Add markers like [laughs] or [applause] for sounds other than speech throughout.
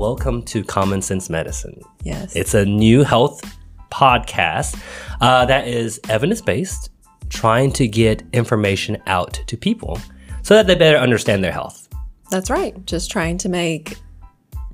welcome to Common Sense Medicine. Yes. It's a new health podcast uh, that is evidence based, trying to get information out to people so that they better understand their health. That's right. Just trying to make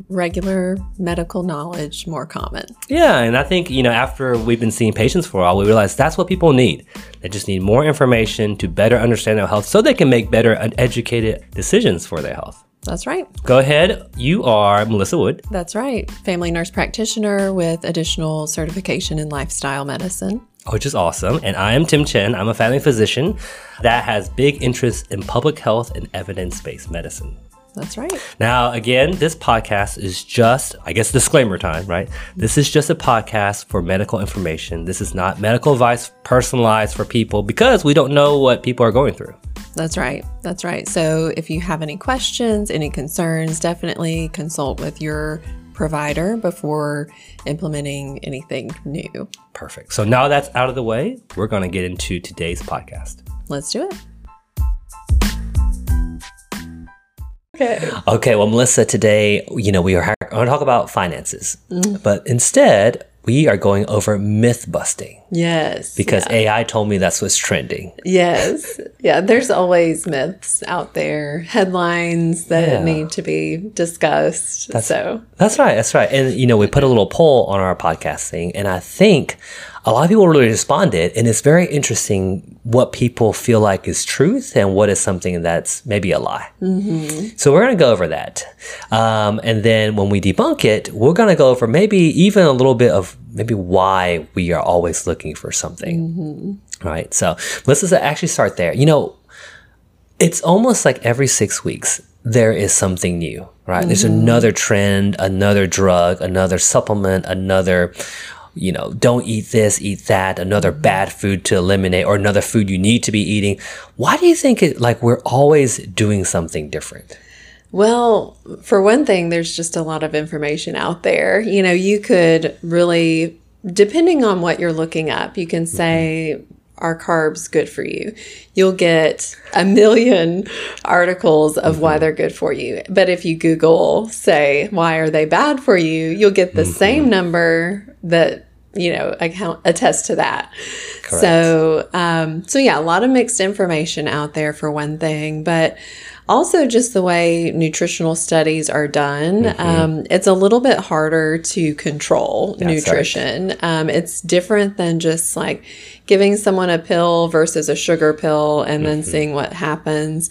regular medical knowledge more common. Yeah, and I think, you know, after we've been seeing patients for a while, we realize that's what people need. They just need more information to better understand their health so they can make better and educated decisions for their health. That's right. Go ahead. You are Melissa Wood. That's right. Family nurse practitioner with additional certification in lifestyle medicine. Which is awesome. And I am Tim Chen. I'm a family physician that has big interest in public health and evidence based medicine. That's right. Now, again, this podcast is just, I guess, disclaimer time, right? This is just a podcast for medical information. This is not medical advice personalized for people because we don't know what people are going through. That's right. That's right. So if you have any questions, any concerns, definitely consult with your provider before implementing anything new. Perfect. So now that's out of the way, we're going to get into today's podcast. Let's do it. Okay. Okay, well, Melissa, today, you know, we are going to talk about finances, Mm-hmm. but instead, we are going over myth busting Yes. because AI told me that's what's trending. Yes. Yeah. There's always myths out there, headlines that Yeah. need to be discussed. That's, so, That's right. That's right. And, you know, we put a little poll on our podcast thing, and I think a lot of people really responded. And it's very interesting what people feel like is truth and what is something that's maybe a lie. So we're going to go over that. Um, and then when we debunk it, we're going to go over maybe even a little bit of maybe why we are always looking for something. Mm-hmm. Right. So let's just actually start there. You know, it's almost like every six weeks there is something new, right? There's mm-hmm. another trend, another drug, another supplement, another, you know, don't eat this, eat that, another mm-hmm. bad food to eliminate, or another food you need to be eating. Why do you think it like we're always doing something different? Well, for one thing, there's just a lot of information out there. You know, you could really, depending on what you're looking up, you can mm-hmm. say, are carbs good for you? You'll get a million [laughs] articles of why mm-hmm. they're good for you. But if you Google, say, why are they bad for you? You'll get the mm-hmm. same number that, you know, account attest to that. So, um, so yeah, a lot of mixed information out there for one thing, but also just the way nutritional studies are done. Um, it's a little bit harder to control right. nutrition. Um, it's different than just like giving someone a pill versus a sugar pill and then seeing what happens.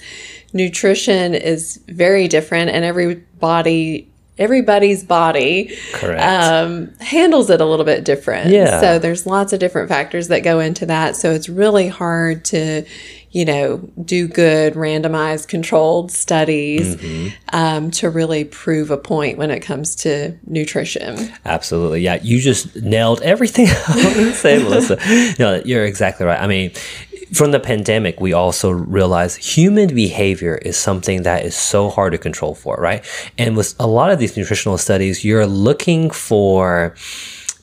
Nutrition is very different, and everybody. Everybody's body um, handles it a little bit different. Yeah. So there's lots of different factors that go into that. So it's really hard to, you know, do good randomized controlled studies Mm-hmm. um, to really prove a point when it comes to nutrition. Absolutely. Yeah. You just nailed everything [laughs] I wanted to say, [laughs] Melissa. No, you're exactly right. I mean, from the pandemic, we also realized human behavior is something that is so hard to control for, right? And with a lot of these nutritional studies, you're looking for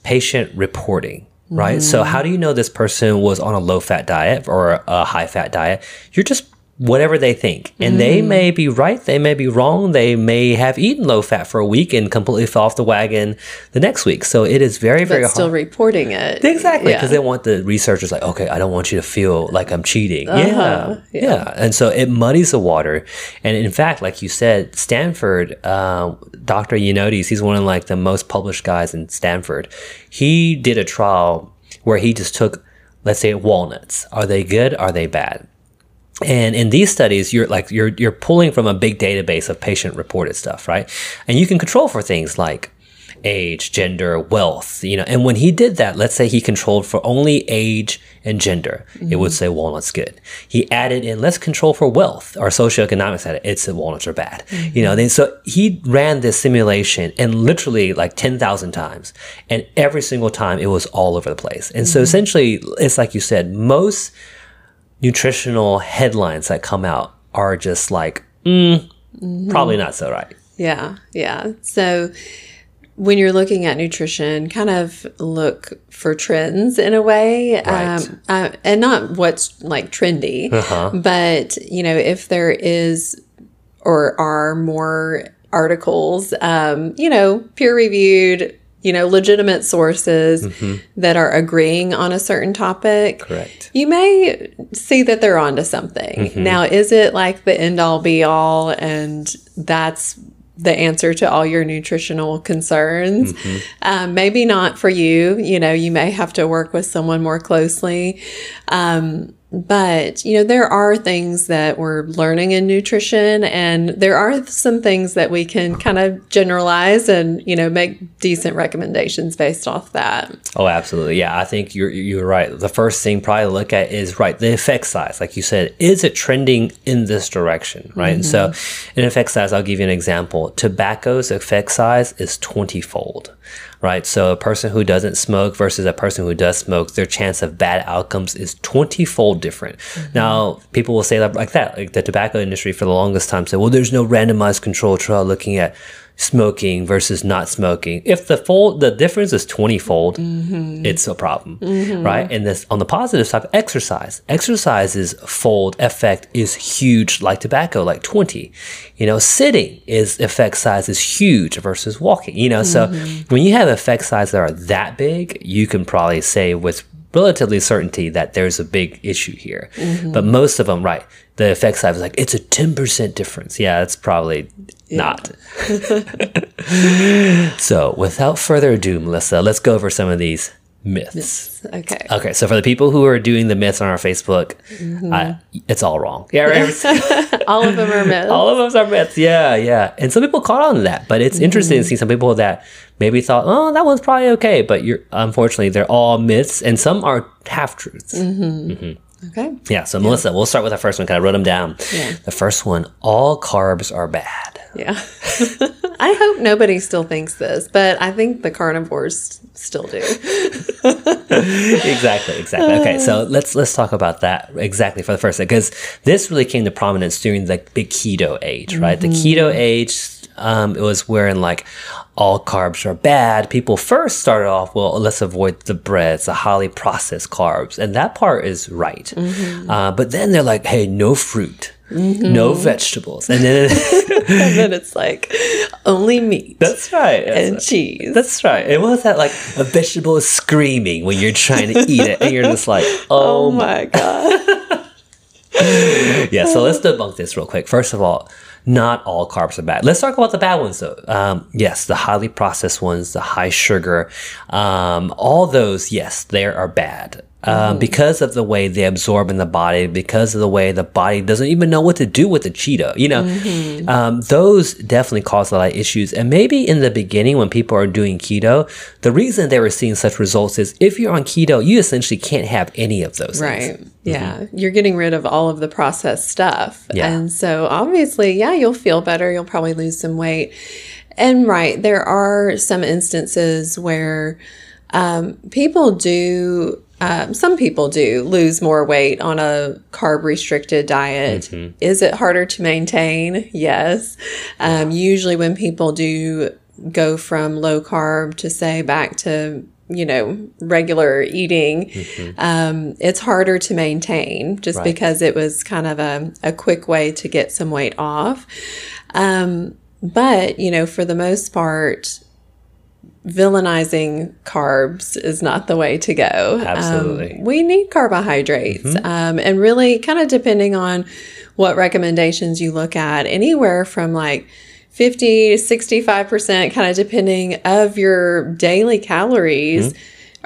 patient reporting. Right. So, how do you know this person was on a low fat diet or a high fat diet? You're just whatever they think. And they may be right, they may be wrong, they may have eaten low fat for a week and completely fell off the wagon the next week. So it is very, very still reporting it. Exactly, because Yeah. they want the researchers like, okay, I don't want you to feel like I'm cheating. Uh-huh, Yeah, yeah, and so it muddies the water. And in fact, like you said, Stanford, uh, Dr. Ioannidis, he's one of like the most published guys in Stanford. He did a trial where he just took, let's say, walnuts. Are they good? Are they bad? And in these studies, you're like you're you're pulling from a big database of patient reported stuff, right? And you can control for things like age, gender, wealth, you know. And when he did that, let's say he controlled for only age and gender, it would say walnuts good. He added in let's control for wealth or socioeconomic status, it said walnuts are bad. You know, then so he ran this simulation and literally like 10,000 times. And every single time it was all over the place. And so essentially, it's like you said, most nutritional headlines that come out are just like, mm, probably not so right. Yeah, yeah. So when you're looking at nutrition, kind of look for trends in a way, Right. um, uh, and not what's like trendy, Uh-huh. but you know, if there is or are more articles, um, you know, peer reviewed, you know, legitimate sources that are agreeing on a certain topic. Correct. You may see that they're onto something. Now, is it like the end all be all and that's the answer to all your nutritional concerns? Um, maybe not for you. You know, you may have to work with someone more closely. Um, but, you know, there are things that we're learning in nutrition, and there are some things that we can kind of generalize and, you know, make decent recommendations based off that. Oh, absolutely. Yeah, I think you're you're right. The first thing probably to look at is right the effect size. Like you said, is it trending in this direction? Right. And so, mm-hmm. in effect size, I'll give you an example. Tobacco's effect size is twenty fold. Right. So a person who doesn't smoke versus a person who does smoke, their chance of bad outcomes is twenty fold different. Mm-hmm. Now, people will say that like that. Like the tobacco industry for the longest time said, well, there's no randomized control trial looking at smoking versus not smoking. If the fold the difference is 20 fold, mm-hmm. it's a problem. Mm-hmm. Right? And this on the positive side, exercise. Exercise's fold effect is huge like tobacco, like 20. You know, sitting is effect size is huge versus walking. You know, so mm-hmm. when you have effect size that are that big, you can probably say with relatively certainty that there's a big issue here. Mm-hmm. But most of them, right, the effect size is like, it's a 10% difference. Yeah, it's probably not. [laughs] so without further ado, Melissa, let's go over some of these myths. Okay. Okay, so for the people who are doing the myths on our Facebook, mm-hmm. I, it's all wrong. Yeah, right? [laughs] All of them are myths. all of us are myths. Yeah, yeah. And some people caught on to that, but it's interesting mm-hmm. to see some people that maybe thought, oh, that one's probably okay, but you're unfortunately they're all myths, and some are half truths. Mm-hmm. Mm-hmm. Okay. Yeah. So Melissa, we'll start with the first one. Kind of wrote them down. Yeah. The first one: all carbs are bad. Yeah. [laughs] I hope nobody still thinks this, but I think the carnivores still do. [laughs] exactly, exactly. Okay, so uh. let's let's talk about that exactly for the first thing because this really came to prominence during the big keto age, right? The mm-hmm. keto age, um, it was wherein like all carbs are bad. People first started off, well, let's avoid the breads, the highly processed carbs, and that part is right. Uh, but then they're like, hey, no fruit. No vegetables, and then [laughs] [laughs] and then it's like only meat that's right. That's and cheese. That's right. It was that like a vegetable is screaming when you're trying to eat it, and you're just like, [laughs] oh oh, my god. yeah. So let's debunk this real quick. First of all, not all carbs are bad. Let's talk about the bad ones though. Um, yes, the highly processed ones, the high sugar, um, all those, yes, they are bad. Um, because of the way they absorb in the body, because of the way the body doesn't even know what to do with the Cheeto, you know, um, those definitely cause a lot of issues. And maybe in the beginning, when people are doing keto, the reason they were seeing such results is if you're on keto, you essentially can't have any of those things. Right. Yeah. You're getting rid of all of the processed stuff. Yeah. And so obviously, yeah, you'll feel better. You'll probably lose some weight. And right, there are some instances where um, people do, um, some people do lose more weight on a carb restricted diet. Is it harder to maintain? Yes. Um, usually, when people do go from low carb to say back to you know regular eating um, it's harder to maintain just Right. because it was kind of a, a quick way to get some weight off um, but you know for the most part villainizing carbs is not the way to go. Um, Absolutely. we need carbohydrates. Um, and really, kind of depending on what recommendations you look at, anywhere from like 50 to 65%, kind of depending of your daily calories.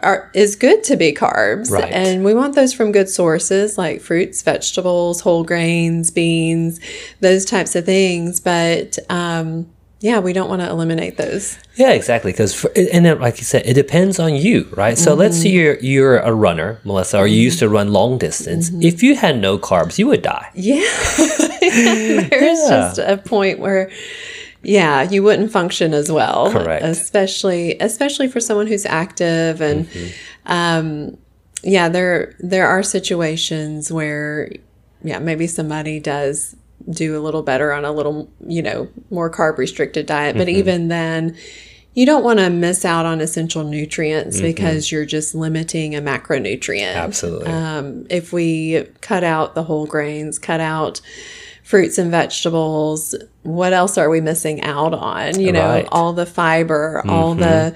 Are, is good to be carbs Right. and we want those from good sources like fruits vegetables whole grains beans those types of things but um, yeah we don't want to eliminate those Yeah, exactly. Because and then, like you said, it depends on you, right? So let's say you're you're a runner, Melissa, or you used to run long distance. If you had no carbs, you would die. Yeah. [laughs] There's Yeah. just a point where yeah, you wouldn't function as well. Correct. Especially especially for someone who's active and Mm-hmm. um yeah, there there are situations where yeah, maybe somebody does do a little better on a little, you know, more carb restricted diet, but Mm-hmm. even then you don't want to miss out on essential nutrients Mm-hmm. because you're just limiting a macronutrient Absolutely. um, if we cut out the whole grains, cut out fruits and vegetables. What else are we missing out on? You know, all the fiber, all the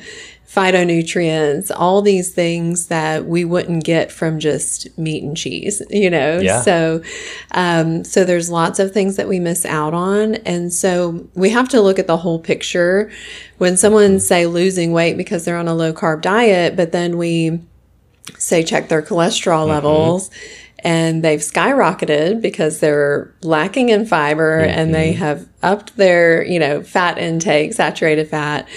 phytonutrients, all these things that we wouldn't get from just meat and cheese, you know? Yeah. So, um, so there's lots of things that we miss out on. And so we have to look at the whole picture. When someone mm-hmm. say losing weight because they're on a low carb diet, but then we say check their cholesterol mm-hmm. levels and they've skyrocketed because they're lacking in fiber and they mm-hmm. have upped their you know fat intake saturated fat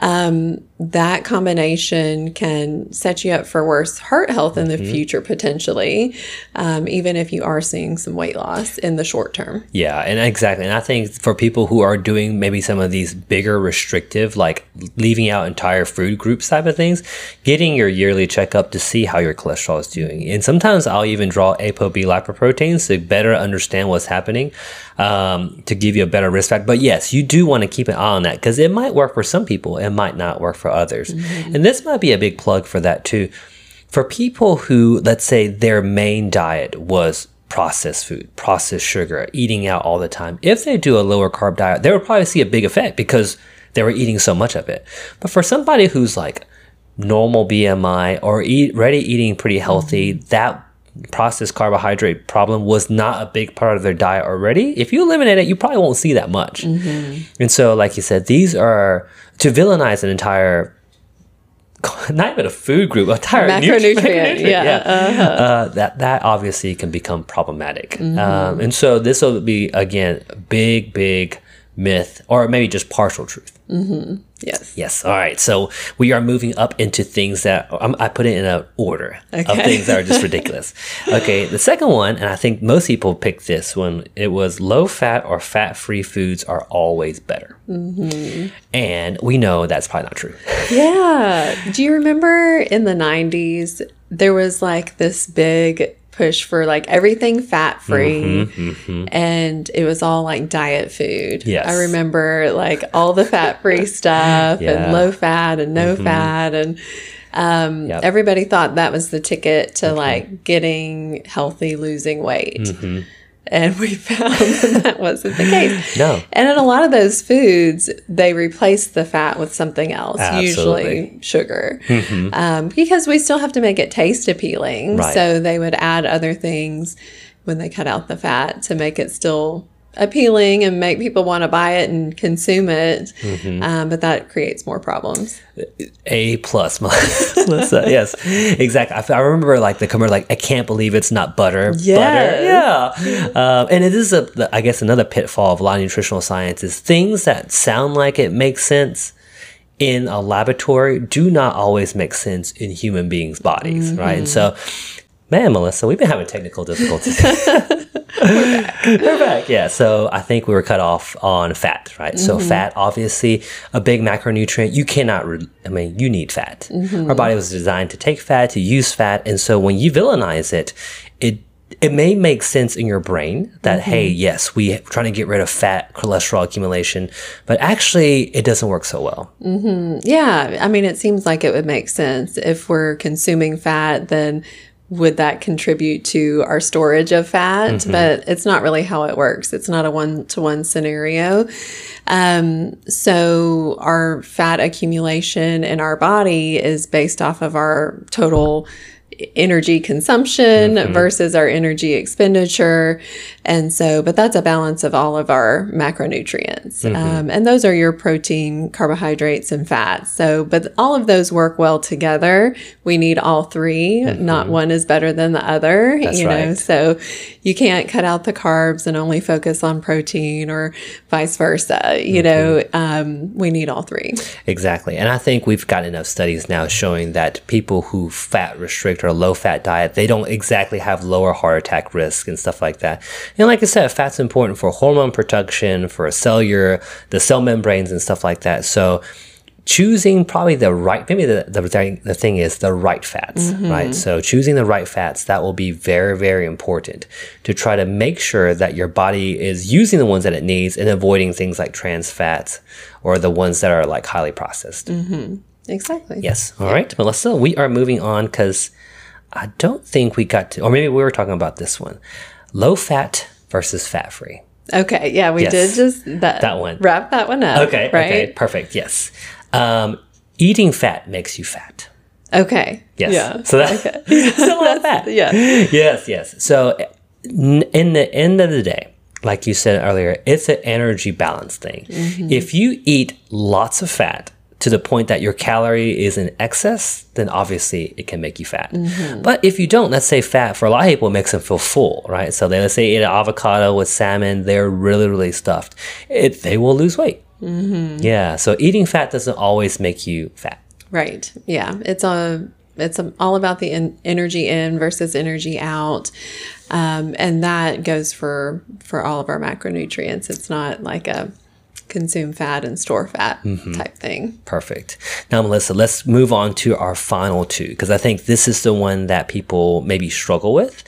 um, that combination can set you up for worse heart health in the future potentially um, even if you are seeing some weight loss in the short term Yeah, and exactly. And I think for people who are doing maybe some of these bigger restrictive, like leaving out entire food groups type of things, getting your yearly checkup to see how your cholesterol is doing. And sometimes I'll even draw ApoB lipoproteins to better understand what's happening um, to give you a better risk factor. But yes, you do want to keep an eye on that because it might work for some people, it might not work for others. Mm-hmm. And this might be a big plug for that too. For people who, let's say, their main diet was processed food, processed sugar, eating out all the time, if they do a lower carb diet, they would probably see a big effect because they were eating so much of it. But for somebody who's like normal BMI or eat ready eating pretty healthy, mm-hmm. that processed carbohydrate problem was not a big part of their diet already. If you eliminate it, you probably won't see that much. And so, like you said, these are to villainize an entire [laughs] not even a food group, a entire Macronutrient, [laughs] nutri- yeah, Uh, that that obviously can become problematic. Mm-hmm. Um, and so this will be again big, big myth, or maybe just partial truth. Yes Yes. All right. So we are moving up into things that um, I put it in an order of things that are just [laughs] ridiculous. okay. The second one, and I think most people picked this one, it was low fat or fat free foods are always better. Mm-hmm. And we know that's probably not true. [laughs] Yeah. Do you remember in the 90s, there was like this big push for like everything fat free mm-hmm, mm-hmm. and it was all like diet food. Yes. I remember like all the fat free [laughs] stuff Yeah. and low fat and no mm-hmm. fat and um, Yep. everybody thought that was the ticket to like getting healthy, losing weight. And we [laughs] found that that wasn't the case. No. And in a lot of those foods, they replace the fat with something else, Absolutely. usually sugar, um, because we still have to make it taste appealing. Right. So they would add other things when they cut out the fat to make it still appealing and make people want to buy it and consume it. Um, but that creates more problems. A plus, [laughs] Melissa. yes, exactly. I, I remember like the commercial, like I can't believe it's not butter. Yes. Butter. Yeah. Um, and it is a, I guess, another pitfall of a lot of nutritional science is things that sound like it makes sense in a laboratory do not always make sense in human beings' bodies, right? And so. Man, Melissa, we've been having technical difficulties. [laughs] We're back. we're back. Yeah. So I think we were cut off on fat, right? So mm-hmm. fat, obviously, a big macronutrient. You cannot. Re- I mean, you need fat. Mm-hmm. Our body was designed to take fat, to use fat, and so when you villainize it, it it may make sense in your brain that mm-hmm. hey, yes, we're trying to get rid of fat cholesterol accumulation, but actually, it doesn't work so well. Yeah. I mean, it seems like it would make sense. If we're consuming fat, then would that contribute to our storage of fat? But it's not really how it works. It's not a one to one scenario. Um, so our fat accumulation in our body is based off of our total energy consumption versus our energy expenditure. And so, but that's a balance of all of our macronutrients. Um, and those are your protein, carbohydrates, and fats. So, but all of those work well together. We need all 3 Not one is better than the other, That's you know. right. So you can't cut out the carbs and only focus on protein or vice versa. You know, um, we need all three. Exactly. And I think we've got enough studies now showing that people who fat restrict or low fat diet, they don't exactly have lower heart attack risk and stuff like that. And like I said, fat's important for hormone production, for cellular, the cell membranes and stuff like that. So choosing probably the right maybe the, the, thing- the thing is the right fats mm-hmm. right so choosing the right fats that will be very very important to try to make sure that your body is using the ones that it needs and avoiding things like trans fats or the ones that are like highly processed mm-hmm. Exactly. yes all right melissa we are moving on because i don't think we got to or maybe we were talking about this one low fat versus fat free Okay, yeah, we Yes. did just that, That one. Wrap that one up. Okay. right? Okay. Perfect. Yes. Um, eating fat makes you fat. Okay. Yes. Yeah. So that, it's a lot of fat. Yeah. Yes. Yes. So in the end of the day, like you said earlier, it's an energy balance thing. If you eat lots of fat to the point that your calorie is in excess, then obviously it can make you fat. But if you don't, let's say fat for a lot of people makes them feel full, right? So they let's say eat an avocado with salmon, they're really really stuffed. It they will lose weight. Yeah. So eating fat doesn't always make you fat. Right. Yeah. It's a it's a, all about the en- energy in versus energy out, um, and that goes for for all of our macronutrients. It's not like a consume fat and store fat Mm-hmm. type thing. Perfect. Now, Melissa, let's move on to our final two because I think this is the one that people maybe struggle with.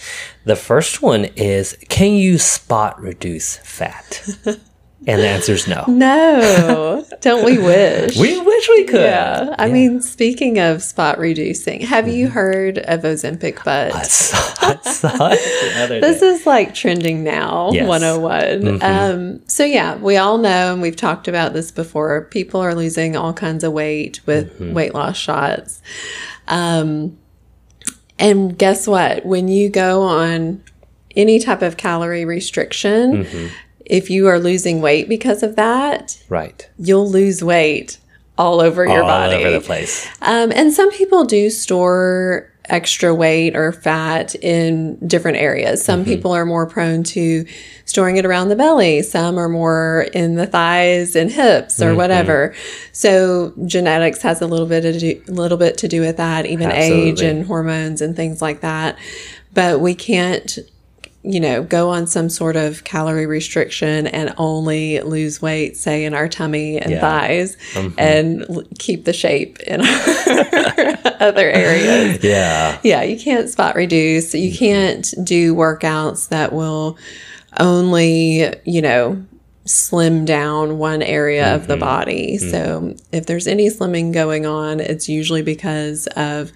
The first one is can you spot reduce fat? [laughs] and the answer is no. No, don't we wish? We wish we could. yeah. I mean, speaking of spot reducing, have you heard of Ozempic butt? I saw, I saw it the other [laughs] This day. is like trending now, Yes. 101. Um, so, yeah, we all know, and we've talked about this before, people are losing all kinds of weight with weight loss shots. Um, and guess what? When you go on any type of calorie restriction, if you are losing weight because of that, Right. you'll lose weight all over your All body. over the place. Um, and some people do store extra weight or fat in different areas. Some Mm-hmm. people are more prone to storing it around the belly. Some are more in the thighs and hips Mm-hmm. or whatever. So genetics has a little bit of do, little bit to do with that, even age and hormones and things like that. But we can't you know, go on some sort of calorie restriction and only lose weight, say in our tummy and Yeah. thighs, mm-hmm. and l- keep the shape in our [laughs] other areas. Yeah. Yeah, you can't spot reduce. You mm-hmm. can't do workouts that will only, you know, slim down one area of the mm-hmm. body. So if there's any slimming going on, it's usually because of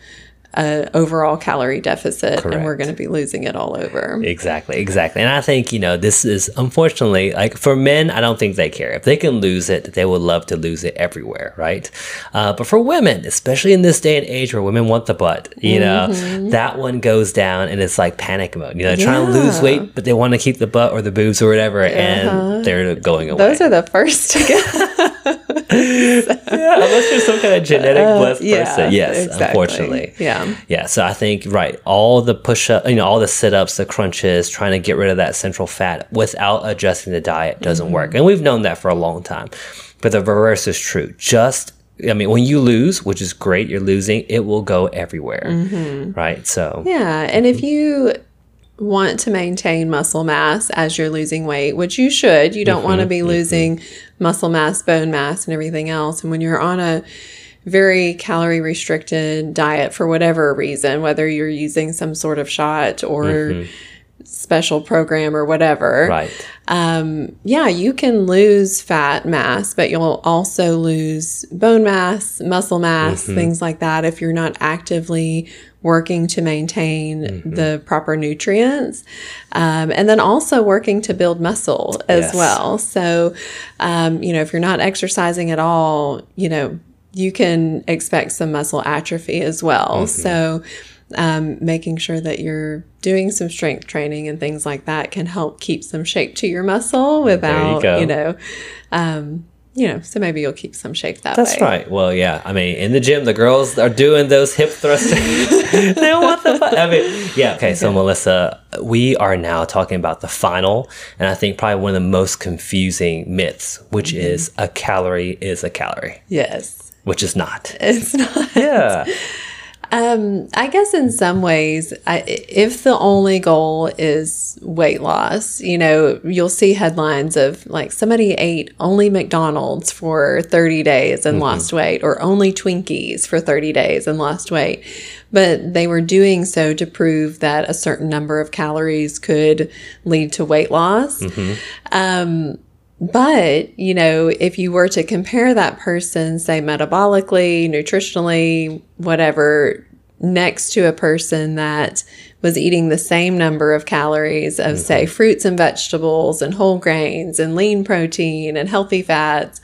a overall calorie deficit and we're going to be losing it all over. Exactly, exactly. And I think, you know, this is unfortunately like for men, I don't think they care. If they can lose it, they would love to lose it everywhere, right? Uh, but for women, especially in this day and age where women want the butt, you know, that one goes down and it's like panic mode. You know, they're trying to lose weight, but they want to keep the butt or the boobs or whatever, and they're going away. Those are the first to go. [laughs] [laughs] yeah, unless you're some kind of genetic blessed Uh, yeah, person. Yes, exactly. unfortunately. Yeah. Yeah, so I think right, all the push up, you know, all the sit ups, the crunches, trying to get rid of that central fat without adjusting the diet doesn't Mm-hmm. work. And we've known that for a long time. But the reverse is true. Just I mean, when you lose, which is great, you're losing, it will go everywhere. Right? So Mm-hmm. Yeah. And if you want to maintain muscle mass as you're losing weight, which you should, you don't want to be losing muscle mass, bone mass, and everything else. And when you're on a very calorie restricted diet for whatever reason, whether you're using some sort of shot or special program or whatever, right. um, yeah, you can lose fat mass, but you'll also lose bone mass, muscle mass, things like that if you're not actively working to maintain the proper nutrients. Um, and then also working to build muscle as Yes. well. So, um, you know, if you're not exercising at all, you know, you can expect some muscle atrophy as well. So, um, making sure that you're doing some strength training and things like that can help keep some shape to your muscle without, go. you, know, um, you know, so maybe you'll keep some shape that That's way. That's right. Well, yeah. I mean, in the gym, the girls are doing those hip thrusters. they [laughs] [laughs] want the. I mean, yeah. Okay. So, Melissa, we are now talking about the final, and I think probably one of the most confusing myths, which mm-hmm. is a calorie is a calorie, Yes. which is not. It's not. Yeah. [laughs] Um, I guess in some ways, I, if the only goal is weight loss, you know, you'll see headlines of like somebody ate only McDonald's for 30 days and lost weight, or only Twinkies for 30 days and lost weight. But they were doing so to prove that a certain number of calories could lead to weight loss. Um, but, you know, if you were to compare that person, say metabolically, nutritionally, whatever, next to a person that was eating the same number of calories of, say, mm-hmm. fruits and vegetables and whole grains and lean protein and healthy fats,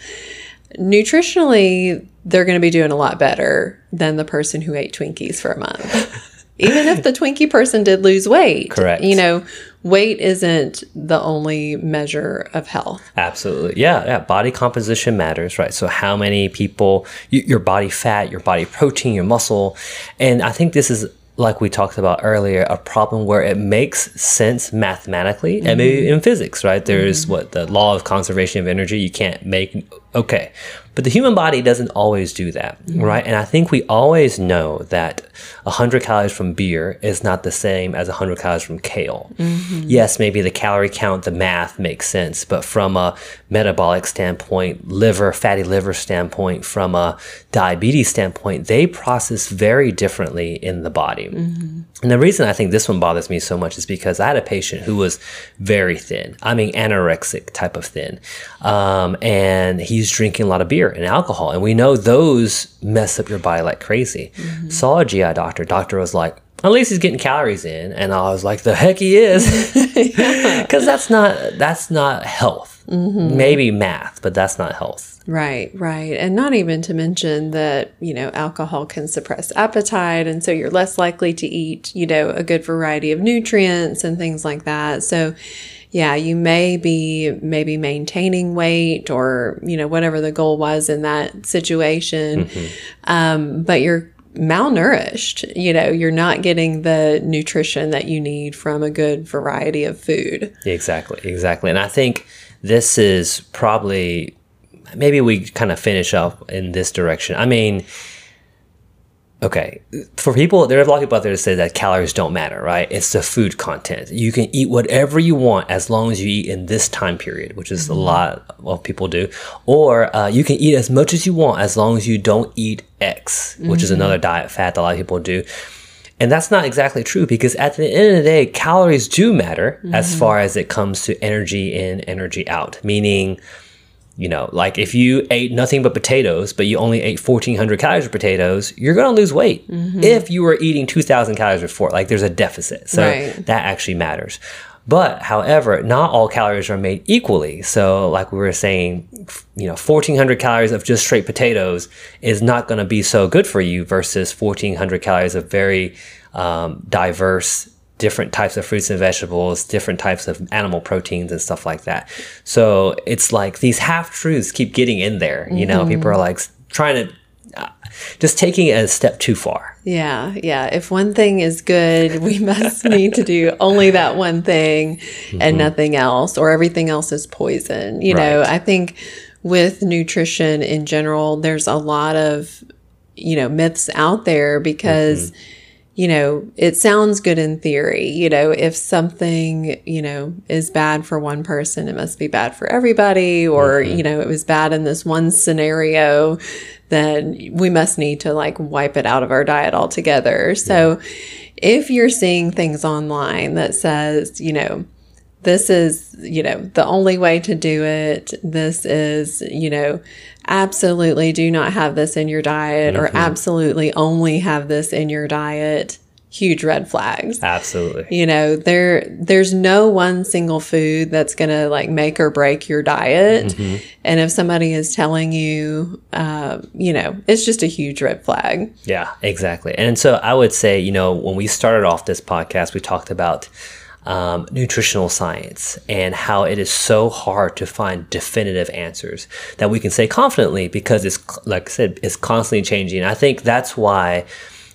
nutritionally, they're going to be doing a lot better than the person who ate Twinkies for a month. [laughs] Even if the Twinkie person did lose weight. Correct. You know, weight isn't the only measure of health. Absolutely. Yeah. Yeah. Body composition matters, right? So, how many people, your body fat, your body protein, your muscle. And I think this is, like we talked about earlier, a problem where it makes sense mathematically and maybe mm-hmm. in physics, right? There's mm-hmm. what the law of conservation of energy. You can't make, okay. But the human body doesn't always do that, mm-hmm. right? And I think we always know that 100 calories from beer is not the same as 100 calories from kale. Mm-hmm. Yes, maybe the calorie count, the math makes sense, but from a metabolic standpoint, liver, fatty liver standpoint, from a diabetes standpoint, they process very differently in the body. Mm-hmm. And the reason I think this one bothers me so much is because I had a patient who was very thin. I mean, anorexic type of thin. Um, and he's drinking a lot of beer and alcohol. And we know those mess up your body like crazy. Mm-hmm. Saw a GI doctor. Doctor was like, at least he's getting calories in. And I was like, the heck he is. [laughs] Because that's not, that's not health. Maybe math, but that's not health. Right, right. And not even to mention that, you know, alcohol can suppress appetite. And so you're less likely to eat, you know, a good variety of nutrients and things like that. So, yeah, you may be maybe maintaining weight or, you know, whatever the goal was in that situation. Um, but you're malnourished. You know, you're not getting the nutrition that you need from a good variety of food. Exactly, exactly. And I think this is probably maybe we kind of finish up in this direction. I mean, okay, for people, there are a lot of people out there that say that calories don't matter, right? It's the food content. You can eat whatever you want as long as you eat in this time period, which is a mm-hmm. lot of people do. Or uh, you can eat as much as you want as long as you don't eat X, which is mm-hmm. another diet fad that a lot of people do. And that's not exactly true because at the end of the day, calories do matter as mm-hmm. far as it comes to energy in, energy out. Meaning, you know, like if you ate nothing but potatoes, but you only ate 1400 calories of potatoes, you're going to lose weight. If you were eating 2000 calories before, like there's a deficit. So Right. that actually matters. But however, not all calories are made equally. So, like we were saying, you know, 1400 calories of just straight potatoes is not going to be so good for you versus 1400 calories of very um, diverse, different types of fruits and vegetables, different types of animal proteins and stuff like that. So, it's like these half truths keep getting in there. You know, mm-hmm. people are like trying to uh, just taking it a step too far. Yeah, yeah. If one thing is good, we [laughs] must need to do only that one thing and mm-hmm. nothing else, or everything else is poison. You know, I think with nutrition in general, there's a lot of, you know, myths out there because, mm-hmm. You know, it sounds good in theory. You know, if something, you know, is bad for one person, it must be bad for everybody, or, you know, it was bad in this one scenario then we must need to like wipe it out of our diet altogether. So if you're seeing things online that says, you know, this is, you know, the only way to do it. This is, you know, absolutely do not have this in your diet or absolutely only have this in your diet. Huge red flags Absolutely. you know there there's no one single food that's gonna like make or break your diet and if somebody is telling you uh, you know it's just a huge red flag Yeah, exactly. And so I would say, you know, when we started off this podcast, we talked about um, nutritional science and how it is so hard to find definitive answers that we can say confidently because it's, like I said, it's constantly changing. I think that's why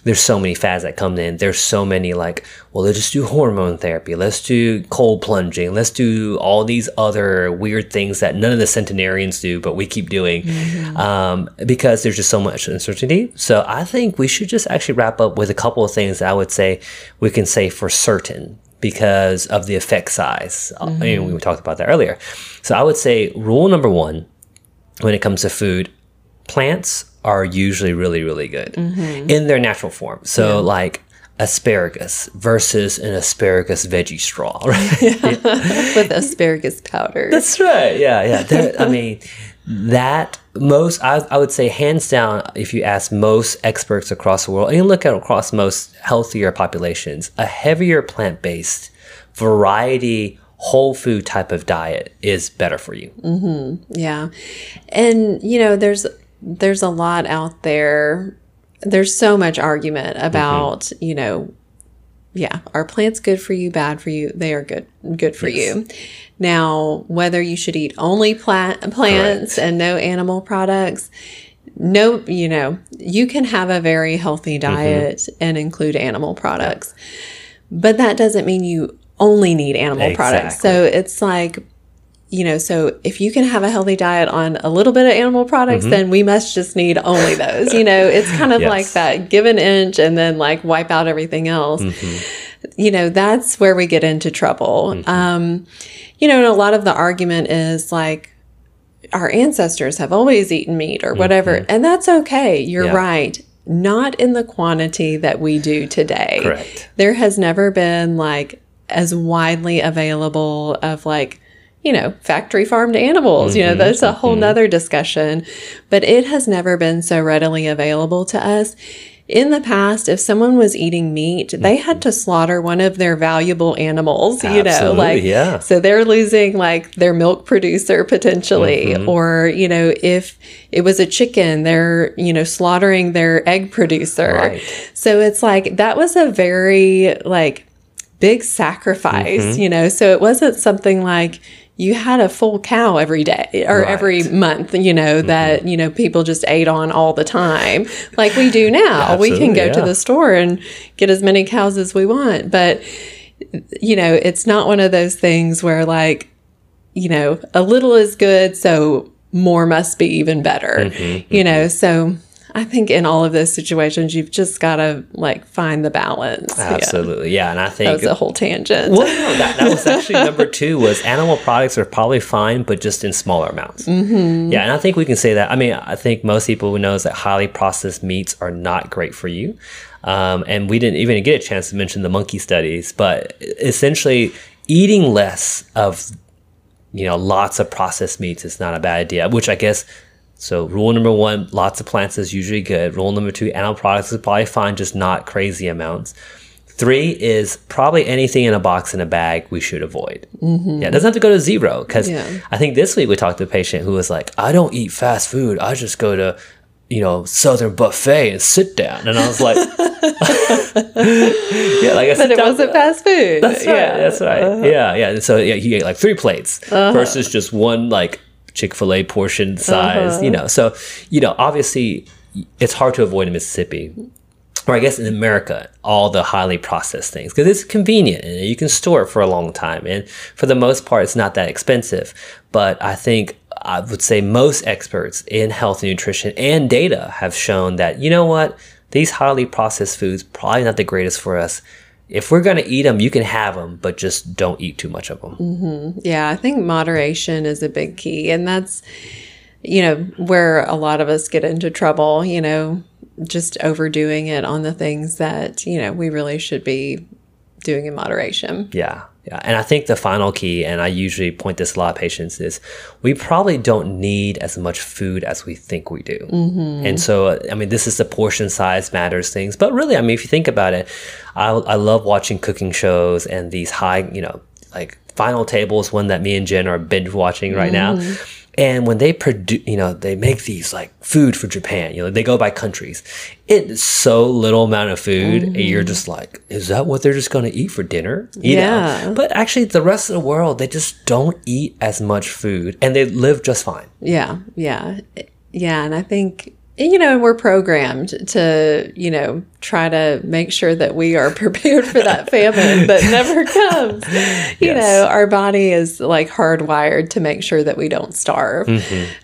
there's so many fads that come in. There's so many like, well, let's just do hormone therapy. Let's do cold plunging. Let's do all these other weird things that none of the centenarians do, but we keep doing um, because there's just so much uncertainty. So I think we should just actually wrap up with a couple of things that I would say we can say for certain because of the effect size. Uh, mm-hmm. I mean, we talked about that earlier. So I would say rule number one when it comes to food, plants are usually really, really good mm-hmm. in their natural form. So, like, asparagus versus an asparagus veggie straw, [laughs] right? [laughs] with asparagus powder. That's right. Yeah, yeah. There, I [laughs] mean, that most I, I would say hands down if you ask most experts across the world and you look at across most healthier populations a heavier plant-based variety whole food type of diet is better for you mm-hmm. Yeah. And you know, there's there's a lot out there. There's so much argument mm-hmm. about, you know, yeah, are plants good for you, bad for you? They are good good for you. Now, whether you should eat only plant plants and no animal products, no, you know, you can have a very healthy mm-hmm. diet and include animal products. But that doesn't mean you only need animal products. So it's like you know, so if you can have a healthy diet on a little bit of animal products, mm-hmm. then we must just need only those. You know, it's kind of Yes. like that give an inch and then like wipe out everything else. Mm-hmm. You know, that's where we get into trouble. Mm-hmm. Um, you know, and a lot of the argument is like, our ancestors have always eaten meat or whatever, and that's okay. You're Yeah. right. Not in the quantity that we do today. Correct. There has never been like as widely available of like, you know, factory farmed animals. You know, mm-hmm. that's a whole mm-hmm. nother discussion. But it has never been so readily available to us. In the past, if someone was eating meat, they had to slaughter one of their valuable animals, you know, like yeah. so they're losing like their milk producer potentially, mm-hmm. or, you know, if it was a chicken, they're, you know, slaughtering their egg producer. Right. So it's like that was a very like big sacrifice, you know. So it wasn't something like you had a full cow every day or Right. every month, you know, that, you know, people just ate on all the time like we do [laughs] now. we can go to the store and get as many cows as we want. But you know, it's not one of those things where like, you know, a little is good, so more must be even better. Mm-hmm, You know, so I think in all of those situations, you've just got to like find the balance. Absolutely yeah, and i think That was a whole tangent. Well, no, that, that was actually [laughs] number two was animal products are probably fine, but just in smaller amounts. Mm-hmm. Yeah, and I think we can say that. I mean, I think most people would know that highly processed meats are not great for you. Um, and we didn't even get a chance to mention the monkey studies, but essentially eating less of, you know, lots of processed meats is not a bad idea, which I guess so rule number one, lots of plants is usually good. Rule number two, animal products is probably fine, just not crazy amounts. Three is probably anything in a box in a bag we should avoid. Mm-hmm. Yeah, it doesn't have to go to zero because Yeah. I think this week we talked to a patient who was like, I don't eat fast food. I just go to, you know, Southern buffet and sit down. And I was like, [laughs] yeah, like I said, it wasn't fast food. that's right. That's right. Uh-huh. Yeah, yeah. And so yeah, he ate like three plates uh-huh. versus just one like Chick Fil A portion size. You uh-huh. know, so you know, obviously, it's hard to avoid in Mississippi. Or I guess in America, all the highly processed things because it's convenient and you can store it for a long time. And for the most part, it's not that expensive. But I think I would say most experts in health and nutrition and data have shown that you know what these highly processed foods probably not the greatest for us if we're going to eat them, you can have them, but just don't eat too much of them. Mm-hmm. Yeah, I think moderation is a big key. And that's, you know, where a lot of us get into trouble, you know, just overdoing it on the things that, you know, we really should be doing in moderation. Yeah. Yeah. And I think the final key, and I usually point this a lot of patients, is we probably don't need as much food as we think we do. Mm-hmm. And so, I mean, this is the portion size matters things. But really, I mean, if you think about it, I, I love watching cooking shows and these high, you know, like Final tables, one that me and Jen are binge watching right now. Mm-hmm. And when they produce, you know, they make these like food for Japan, you know, they go by countries. It is so little amount of food. And you're mm-hmm. just like, is that what they're just going to eat for dinner? You Yeah. know? But actually, the rest of the world, they just don't eat as much food and they live just fine. Yeah, yeah, yeah. And I think, you know, we're programmed to, you know, try to make sure that we are [laughs] prepared for that famine that never [laughs] comes. You Yes. know, our body is like hardwired to make sure that we don't starve.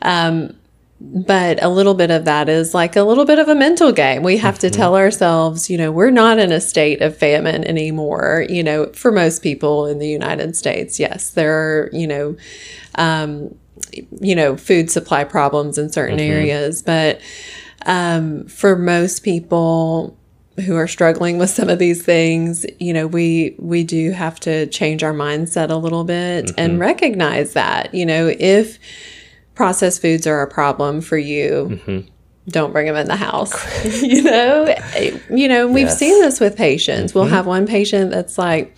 Um, but a little bit of that is like a little bit of a mental game. We have to tell ourselves, you know, we're not in a state of famine anymore. You know, for most people in the United States, yes, there are, you know, um, you know, food supply problems in certain mm-hmm. areas, but um, for most people, who are struggling with some of these things, you know, we we do have to change our mindset a little bit mm-hmm. and recognize that, you know, if processed foods are a problem for you, mm-hmm. don't bring them in the house. [laughs] you know, you know, we've Yes. seen this with patients. We'll have one patient that's like,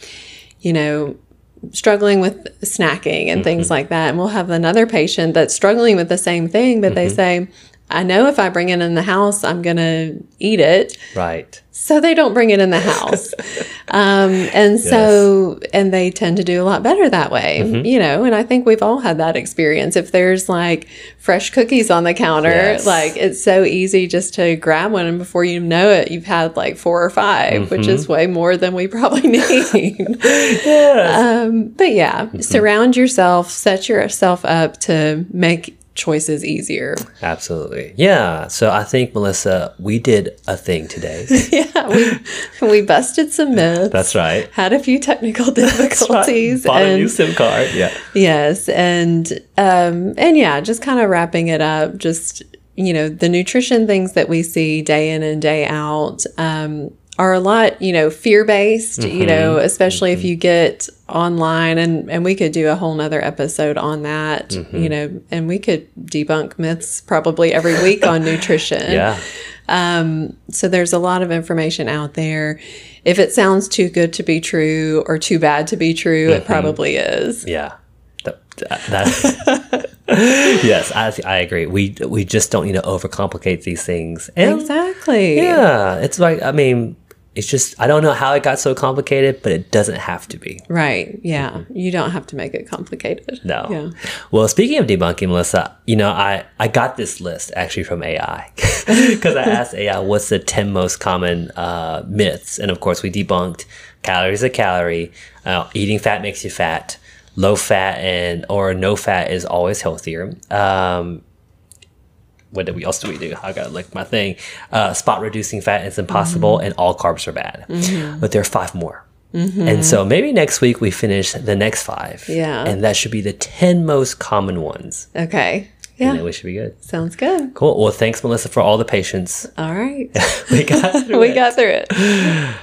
you know, struggling with snacking and things mm-hmm. like that. And we'll have another patient that's struggling with the same thing, but they mm-hmm. say, I know if I bring it in the house, I'm going to eat it. Right. So they don't bring it in the house. [laughs] um, and so, and they tend to do a lot better that way, Mm-hmm. you know. And I think we've all had that experience. If there's like fresh cookies on the counter, Yes. like it's so easy just to grab one. And before you know it, you've had like four or 5 which Mm-hmm. is way more than we [laughs] probably need. um, but yeah, Mm-hmm. surround yourself, set yourself up to make choices easier. Absolutely. Yeah. So I think, Melissa, we did a thing today. [laughs] yeah, we, we busted some myths. That's right. had a few technical [laughs] difficulties Bought a new SIM card. Yeah. yes and um and yeah just kind of wrapping it up just you know the nutrition things that we see day in and day out um are a lot you know fear based you know especially if you get online and and we could do a whole nother episode on that you know and we could debunk myths probably every week on nutrition [laughs] Yeah. Um, so there's a lot of information out there. If it sounds too good to be true or too bad to be true, Mm-hmm. it probably is. Yeah. That, that- [laughs] yes, I, I agree. We we just don't need to overcomplicate these things. And Exactly. yeah, it's like I mean, it's just I don't know how it got so complicated, but it doesn't have to be. Right. Yeah. You don't have to make it complicated. No. Yeah. Well, speaking of debunking, Melissa, you know, I, I got this list actually from AI because [laughs] I asked AI what's the 10 most common uh, myths. And of course, we debunked calories a calorie, uh, eating fat makes you fat, low fat and or no fat is always healthier. Um, what did we else do we do? I gotta look my thing. Uh, spot reducing fat is impossible, and all carbs are bad. But there are five more. And so maybe next week we finish the next five. Yeah. And that should be the 10 most common ones. Okay. And Yeah. then we should be good. Sounds good. Cool. Well, thanks, Melissa, for all the patience. All right. [laughs] We got [laughs] through we it. got through it. [laughs]